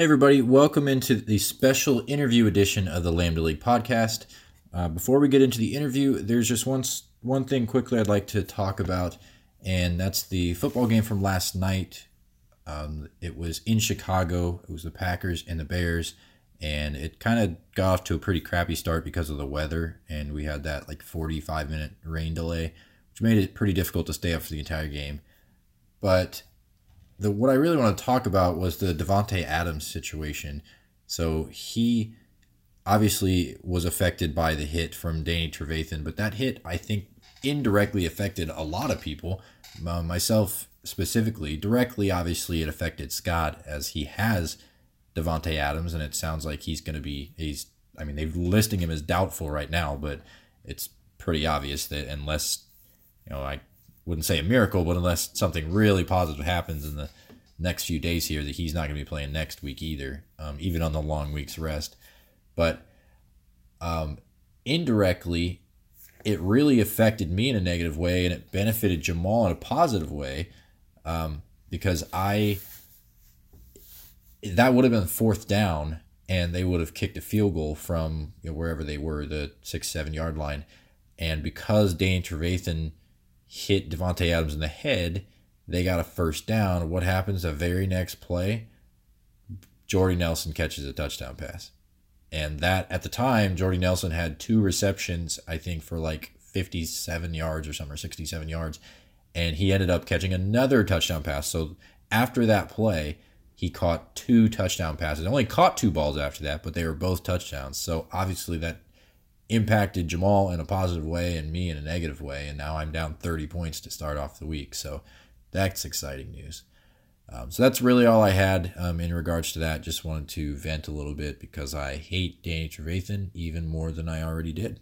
Hey, everybody, welcome into the special interview edition of the Lambda League podcast. Uh, before we get into the interview, there's just one, one thing quickly I'd like to talk about, and that's the football game from last night. Um, it was in Chicago, it was the Packers and the Bears, and it kind of got off to a pretty crappy start because of the weather, and we had that like 45 minute rain delay, which made it pretty difficult to stay up for the entire game. But the what I really want to talk about was the Davante Adams situation. So he obviously was affected by the hit from Danny Trevathan, but that hit I think indirectly affected a lot of people, uh, myself specifically. Directly, obviously, it affected Scott as he has Davante Adams, and it sounds like he's going to be he's. I mean, they're listing him as doubtful right now, but it's pretty obvious that unless you know, I wouldn't say a miracle, but unless something really positive happens in the next few days here, that he's not going to be playing next week either, um, even on the long week's rest. But um, indirectly, it really affected me in a negative way, and it benefited Jamal in a positive way um, because I that would have been fourth down, and they would have kicked a field goal from you know, wherever they were, the six seven yard line, and because Danny Trevathan hit Davante Adams in the head, they got a first down. What happens the very next play? Jordy Nelson catches a touchdown pass. And that at the time, Jordy Nelson had two receptions, I think, for like 57 yards or something, or 67 yards. And he ended up catching another touchdown pass. So after that play, he caught two touchdown passes. Only caught two balls after that, but they were both touchdowns. So obviously that impacted Jamal in a positive way and me in a negative way. And now I'm down 30 points to start off the week. So that's exciting news. Um, so that's really all I had um, in regards to that. Just wanted to vent a little bit because I hate Danny Trevathan even more than I already did.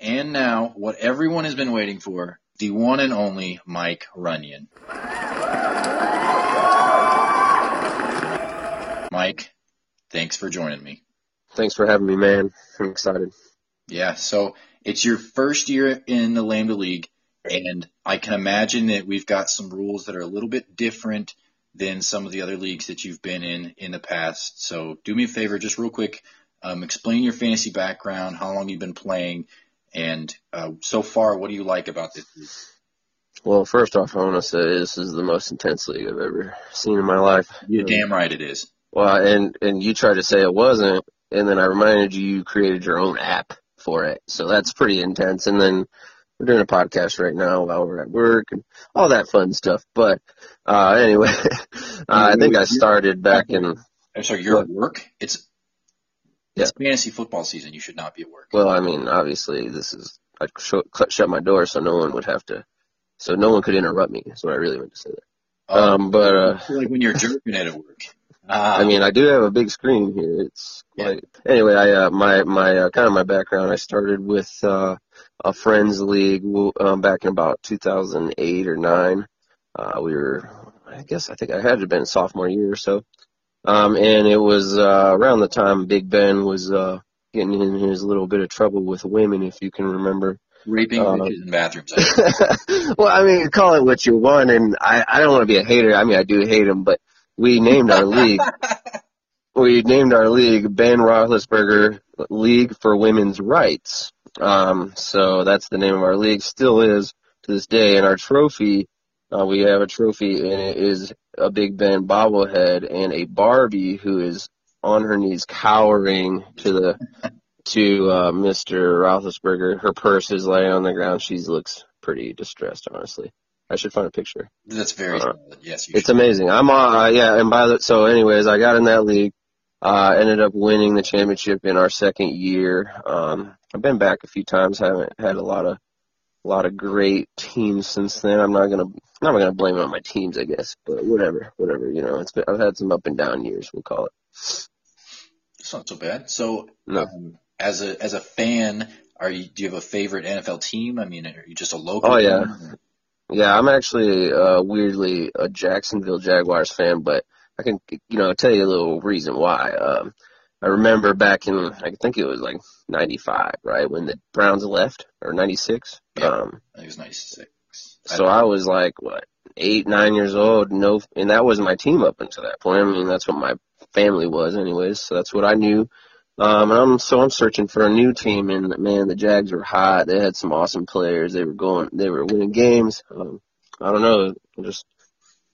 And now, what everyone has been waiting for the one and only Mike Runyon. Mike, thanks for joining me. Thanks for having me, man. I'm excited. Yeah, so it's your first year in the Lambda League, and I can imagine that we've got some rules that are a little bit different than some of the other leagues that you've been in in the past. So do me a favor, just real quick, um, explain your fantasy background, how long you've been playing, and uh, so far, what do you like about this league? Well, first off, I want to say this is the most intense league I've ever seen in my life. You're damn right it is. Well, and and you tried to say it wasn't, and then I reminded you you created your own app for it. So that's pretty intense. And then we're doing a podcast right now while we're at work and all that fun stuff. But uh, anyway, uh, I think I started back in. I'm sorry, you're at work. It's it's yeah. fantasy football season. You should not be at work. Well, I mean, obviously, this is I shut, shut my door so no one would have to, so no one could interrupt me. That's what I really meant to say there. Oh, um, but uh, like when you're jerking at work. Uh, I mean, I do have a big screen here. It's yeah. anyway. I uh, my my uh, kind of my background. I started with uh, a friends league um, back in about 2008 or nine. Uh, we were, I guess, I think I had to have been sophomore year or so. Um, and it was uh, around the time Big Ben was uh, getting in his little bit of trouble with women, if you can remember. Raping uh, in bathrooms. well, I mean, call it what you want, and I, I don't want to be a hater. I mean, I do hate him, but we named our league. we named our league Ben Roethlisberger League for Women's Rights. Um, so that's the name of our league. Still is to this day. And our trophy, uh, we have a trophy, and it is a Big Ben bobblehead and a Barbie who is on her knees, cowering to the to uh, Mr. Roethlisberger. Her purse is laying on the ground. She looks pretty distressed, honestly. I should find a picture. That's very uh, yes. it's should. amazing. I'm uh, yeah, and by the so anyways, I got in that league. Uh, ended up winning the championship in our second year. Um, I've been back a few times. haven't had a lot of a lot of great teams since then. I'm not gonna not gonna blame it on my teams, I guess, but whatever, whatever. You know, it's been, I've had some up and down years. We'll call it. It's not so bad. So, no. um, as a as a fan, are you do you have a favorite NFL team? I mean, are you just a local? Oh yeah, yeah, I'm actually uh, weirdly a Jacksonville Jaguars fan, but I can you know tell you a little reason why. Um, I remember back in I think it was like '95, right when the Browns left, or '96. Yeah, um, it was '96. So I was like, what, eight, nine years old, no, and that was my team up until that point. I mean, that's what my family was anyways, so that's what I knew. Um, and I'm, so I'm searching for a new team and man, the Jags were hot. They had some awesome players. They were going, they were winning games. Um, I don't know, I just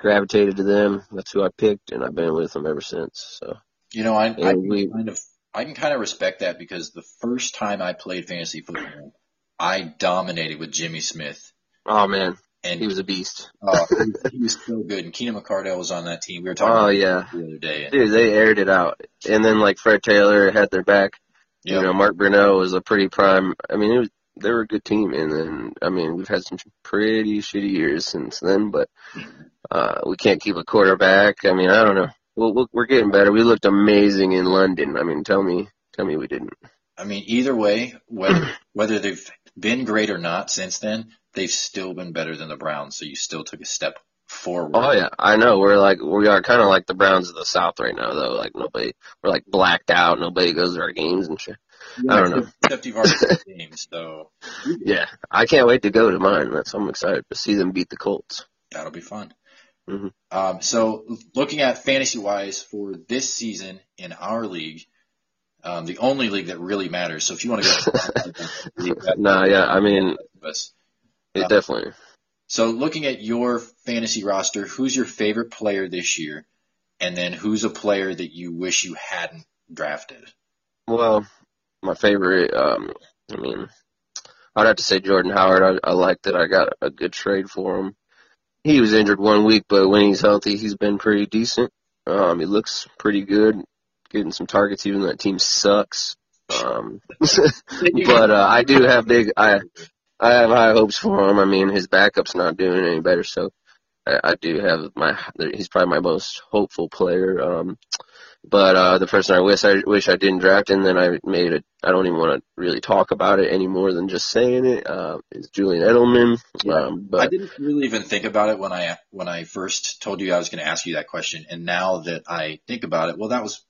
gravitated to them. That's who I picked and I've been with them ever since. So. You know, I, I And we- kind of, I can kind of respect that because the first time I played fantasy football, I dominated with Jimmy Smith. Oh man, And he was a beast. Oh, he, he was so good. And Keenan McCardell was on that team. We were talking Oh about yeah. the other day. Dude, they aired it out. And then like Fred Taylor had their back. Yep. You know, Mark Brunell was a pretty prime. I mean, it was, they were a good team. And then, I mean, we've had some pretty shitty years since then, but, uh, we can't keep a quarterback. I mean, I don't know. We'll, we'll, we're getting better. We looked amazing in London. I mean, tell me, tell me we didn't. I mean, either way, whether whether they've been great or not since then, they've still been better than the Browns. So you still took a step forward. Oh yeah, I know. We're like, we are kind of like the Browns of the South right now, though. Like nobody, we're like blacked out. Nobody goes to our games and shit. I don't know. Except you've already games, so Yeah, I can't wait to go to mine. That's I'm excited to see them beat the Colts. that'll be fun. Mhm. Um, so looking at fantasy wise for this season in our league, um, the only league that really matters. So if you want to go, Nah, yeah, I mean, it definitely. So looking at your fantasy roster, who's your favorite player this year? And then who's a player that you wish you hadn't drafted? Well, my favorite, um, I mean, I'd have to say Jordan Howard. I, I like that I got a good trade for him. He was injured one week, but when he's healthy, he's been pretty decent. Um, he looks pretty good, getting some targets, even though that team sucks. Um, but uh, I do have big, I, I have high hopes for him. I mean, his backup's not doing any better, so I, I do have my. He's probably my most hopeful player. Um, but uh, the person I wish I wish I didn't draft, and then I made it. I don't even want to really talk about it any more than just saying it. Uh, is Julian Edelman. Yeah. Um, I didn't really even think about it when I when I first told you I was going to ask you that question, and now that I think about it, well, that was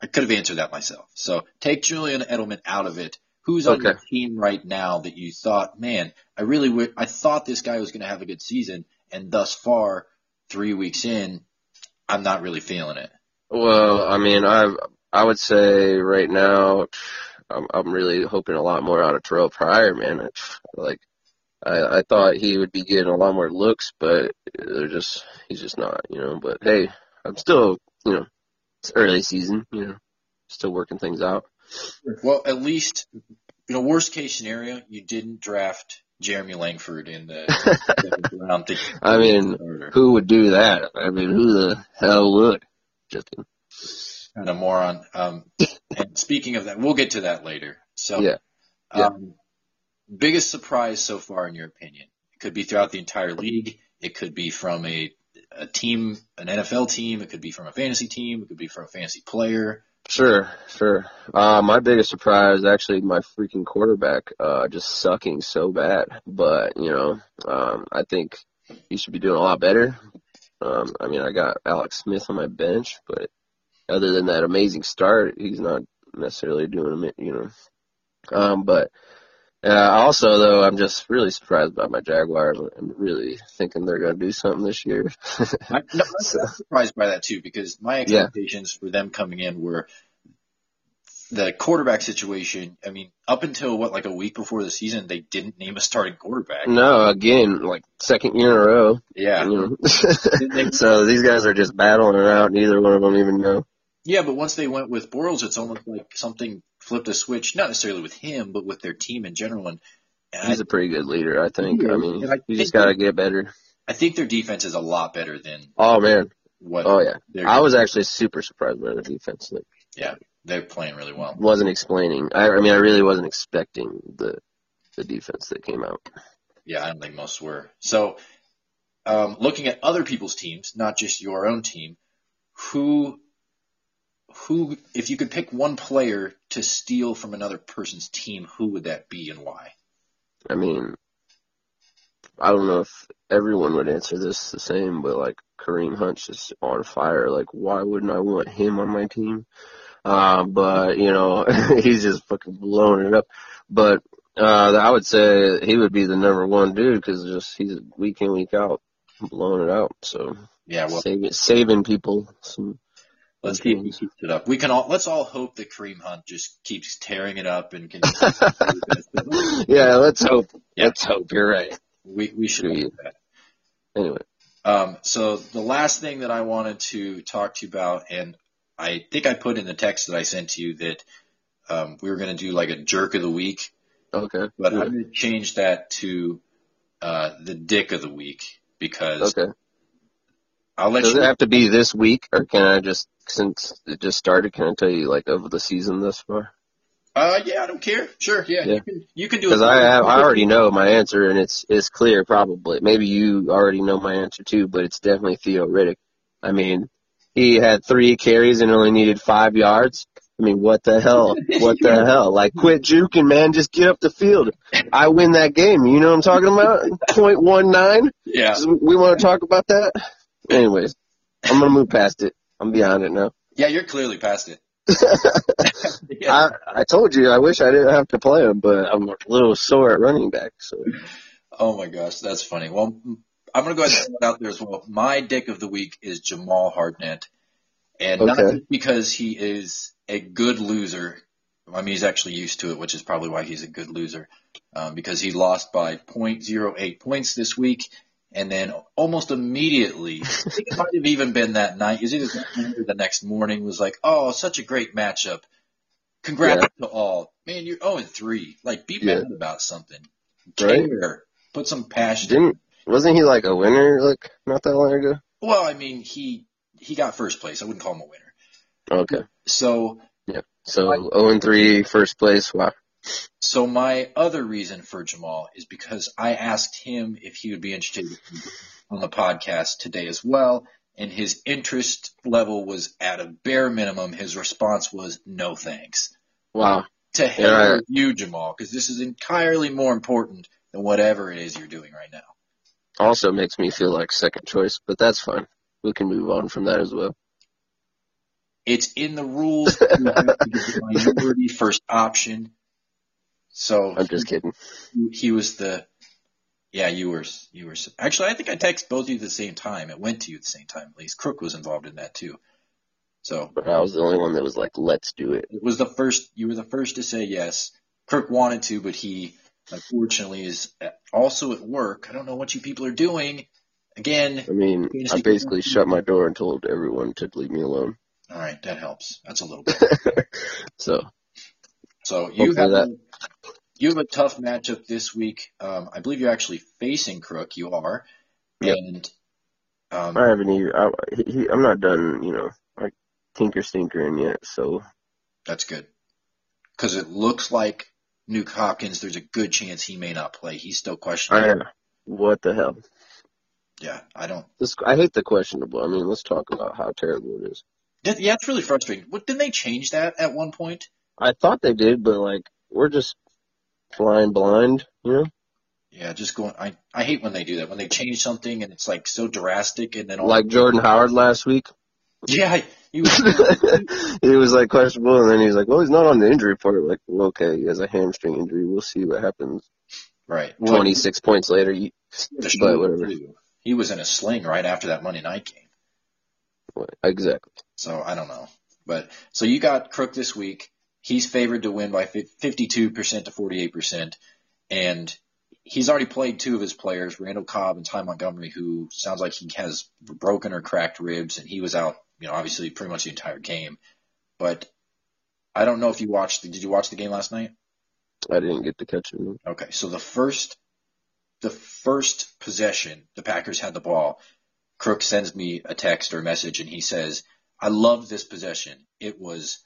I could have answered that myself. So take Julian Edelman out of it. Who's on your Okay. team right now that you thought, man, I really I thought this guy was going to have a good season, and thus far, three weeks in, I'm not really feeling it. well, I mean, I I would say right now, I'm I'm really hoping a lot more out of Terrelle Pryor, man. I, like. I, I thought he would be getting a lot more looks, but they're just he's just not, you know. But hey, I'm still, you know, it's early season, you know, still working things out. Well, at least, you know, worst case scenario, you didn't draft Jeremy Langford in the round. I mean, who would do that? I mean, who the hell would? Just kind of moron. Um, and speaking of that, we'll get to that later. So, Yeah. Yeah. Um, biggest surprise so far, in your opinion? It could be throughout the entire league. It could be from a, a team, an NFL team. It could be from a fantasy team. It could be from a fantasy player. Sure, sure. Uh, my biggest surprise actually my freaking quarterback, uh, just sucking so bad. But, you know, um, I think he should be doing a lot better. Um, I mean, I got Alex Smith on my bench, but other than that amazing start, he's not necessarily doing it, you know. Um, but, uh, also though, I'm just really surprised by my Jaguars. I'm really thinking they're going to do something this year. I, no, I'm So- surprised by that too because my Yeah. expectations for them coming in were the quarterback situation. I mean, up until what, like a week before the season, they didn't name a starting quarterback. no, again, like second year in a row. Yeah. You know? so these guys are just battling it out. Neither one of them even know. Yeah, but once they went with Bortles, it's almost like something flipped a switch, not necessarily with him, but with their team in general. And, and He's a pretty good leader, I think. He I mean, I you just got to get better. I think their defense is a lot better than Oh man. what Oh yeah. I was actually super surprised by their defense. Like, yeah, they're playing really well. wasn't explaining. I, I mean, I really wasn't expecting the the defense that came out. Yeah, I don't think most were. So, um, looking at other people's teams, not just your own team, who, who, if you could pick one player to steal from another person's team, who would that be and why? I mean, I don't know if everyone would answer this the same, but like Kareem Hunt's just on fire. Like, why wouldn't I want him on my team? Uh, but you know, he's just fucking blowing it up. But Uh, I would say he would be the number one dude because just he's week in week out blowing it out. So Yeah, well, saving saving people some. Let's see if he keeps it up. We can all let's all hope that Kareem Hunt just keeps tearing it up and can. yeah, let's hope. Yeah. Let's hope you're right. we we should do that. Anyway, Um, so the last thing that I wanted to talk to you about, and I think I put in the text that I sent to you that um, we were going to do like a jerk of the week, okay. but Yeah. I'm going to change that to uh, the dick of the week because Okay. I'll let Does you. it have to be this week, or can I just since it just started? Can I tell you like over the season thus far? Uh, yeah, I don't care. Sure, yeah, Yeah. you can you can do it. Because. I have, I already know my answer, and it's it's clear probably. Maybe you already know my answer too, but it's definitely Theo Riddick. I mean, he had three carries and only needed five yards. I mean, what the hell? What the hell? Like, quit juking, man. Just get up the field. I win that game. You know what I'm talking about? Point one nine. Yeah, We want to talk about that. Anyways, I'm gonna move past it. I'm beyond it now. yeah, you're clearly past it. Yeah. I I told you I wish I didn't have to play him, but I'm a little sore at running back. So Oh my gosh, that's funny. Well, I'm going to go ahead and put it out there as well. My dick of the week is Jamal Hartnett. And not just because he is a good loser. I mean, he's actually used to it, which is probably why he's a good loser. Um, because he lost by 0.08 points this week. And then almost immediately, I think it might have even been that night, is either that the next morning, was like, oh, such a great matchup. Congrats to all. Man, you're 0 3. Like, be Yeah. mad about something. Right. Care. Put some passion. didn't wasn't he like a winner like not that long ago? Well, I mean, he he got first place. I wouldn't call him a winner. Okay. So yeah. So 0 and 3, first place. Wow. So my other reason for Jamal is because I asked him if he would be interested on the podcast today as well, and his interest level was at a bare minimum. His response was no thanks. Wow. To hell Yeah. you, Jamal, because this is entirely more important than whatever it is you're doing right now. Also makes me feel like second choice, but that's fine. We can move on from that as well. It's in the rules. You have to the minority first option. So I'm just kidding. he was the yeah you were you were actually i think i texted both of you at the same time. It went to you at the same time. At least crook was involved in that too. So But I was the only one that was like, let's do it. it was the first you were the first to say yes. Crook wanted to but he unfortunately is uh, also at work. I don't know what you people are doing. Again I mean, I basically shut my door and told everyone to leave me alone. all right that helps. That's a little bit. So so you Hopefully have that- you have a tough matchup this week um, i believe you're actually facing crook you are Yep. and um, I haven't even. I, I'm not done. You know, like tinker stinkering yet. So That's good. Because it looks like Nuk Hopkins, there's a good chance he may not play. He's still I questionable. what the hell? Yeah, I don't. This I hate the questionable. I mean, let's talk about how terrible it is. Yeah, it's really frustrating. What, didn't they change that at one point? I thought they did, but like we're just flying blind. You know, Yeah, just going. I I hate when they do that. When they change something and it's like so drastic, and then all. like Jordan Howard last week. yeah, he was. he was like questionable, and then he's like, "Well, he's not on the injury report." Like, well, okay, he has a hamstring injury. We'll see what happens. right. Well, Twenty six points later, you, but whatever. He was in a sling right after that Monday night game. exactly. So I don't know. But so you got Crook this week. He's favored to win by 52% to 48%. And he's already played two of his players, Randall Cobb and Ty Montgomery, who sounds like he has broken or cracked ribs. And he was out, you know, obviously pretty much the entire game. But I don't know if you watched the, did you watch the game last night? I didn't get to catch him. Okay. So the first, the first possession, the Packers had the ball. Crook sends me a text or message and he says, I love this possession. It was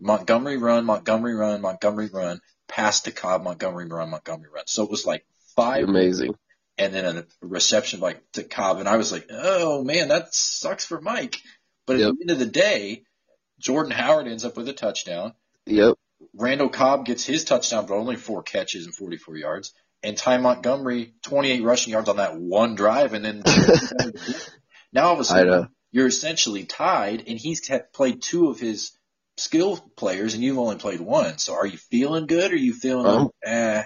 Montgomery run, Montgomery run, Montgomery run, pass to Cobb, Montgomery run, Montgomery run. So it was like five Amazing. and then a reception like to Cobb. And I was like, oh man, that sucks for Mike. But at Yep. the end of the day, Jordan Howard ends up with a touchdown. Yep. Randall Cobb gets his touchdown, but only four catches and 44 yards. And Ty Montgomery, 28 rushing yards on that one drive. And then now all of a sudden, you're essentially tied, and he's played two of his skill players, and you've only played one. So are you feeling good? Or are you feeling Um, eh?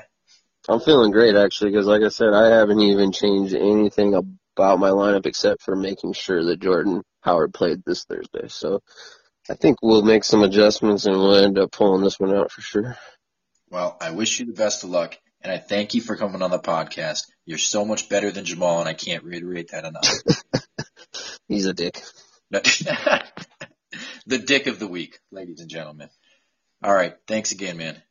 I'm feeling great actually because, like I said, I haven't even changed anything about my lineup except for making sure that Jordan Howard played this Thursday. So I think we'll make some adjustments and we'll end up pulling this one out for sure. Well, I wish you the best of luck, and I thank you for coming on the podcast. You're so much better than Jamal, and I can't reiterate that enough. He's a dick. the dick of the week, ladies and gentlemen. All right. Thanks again, man.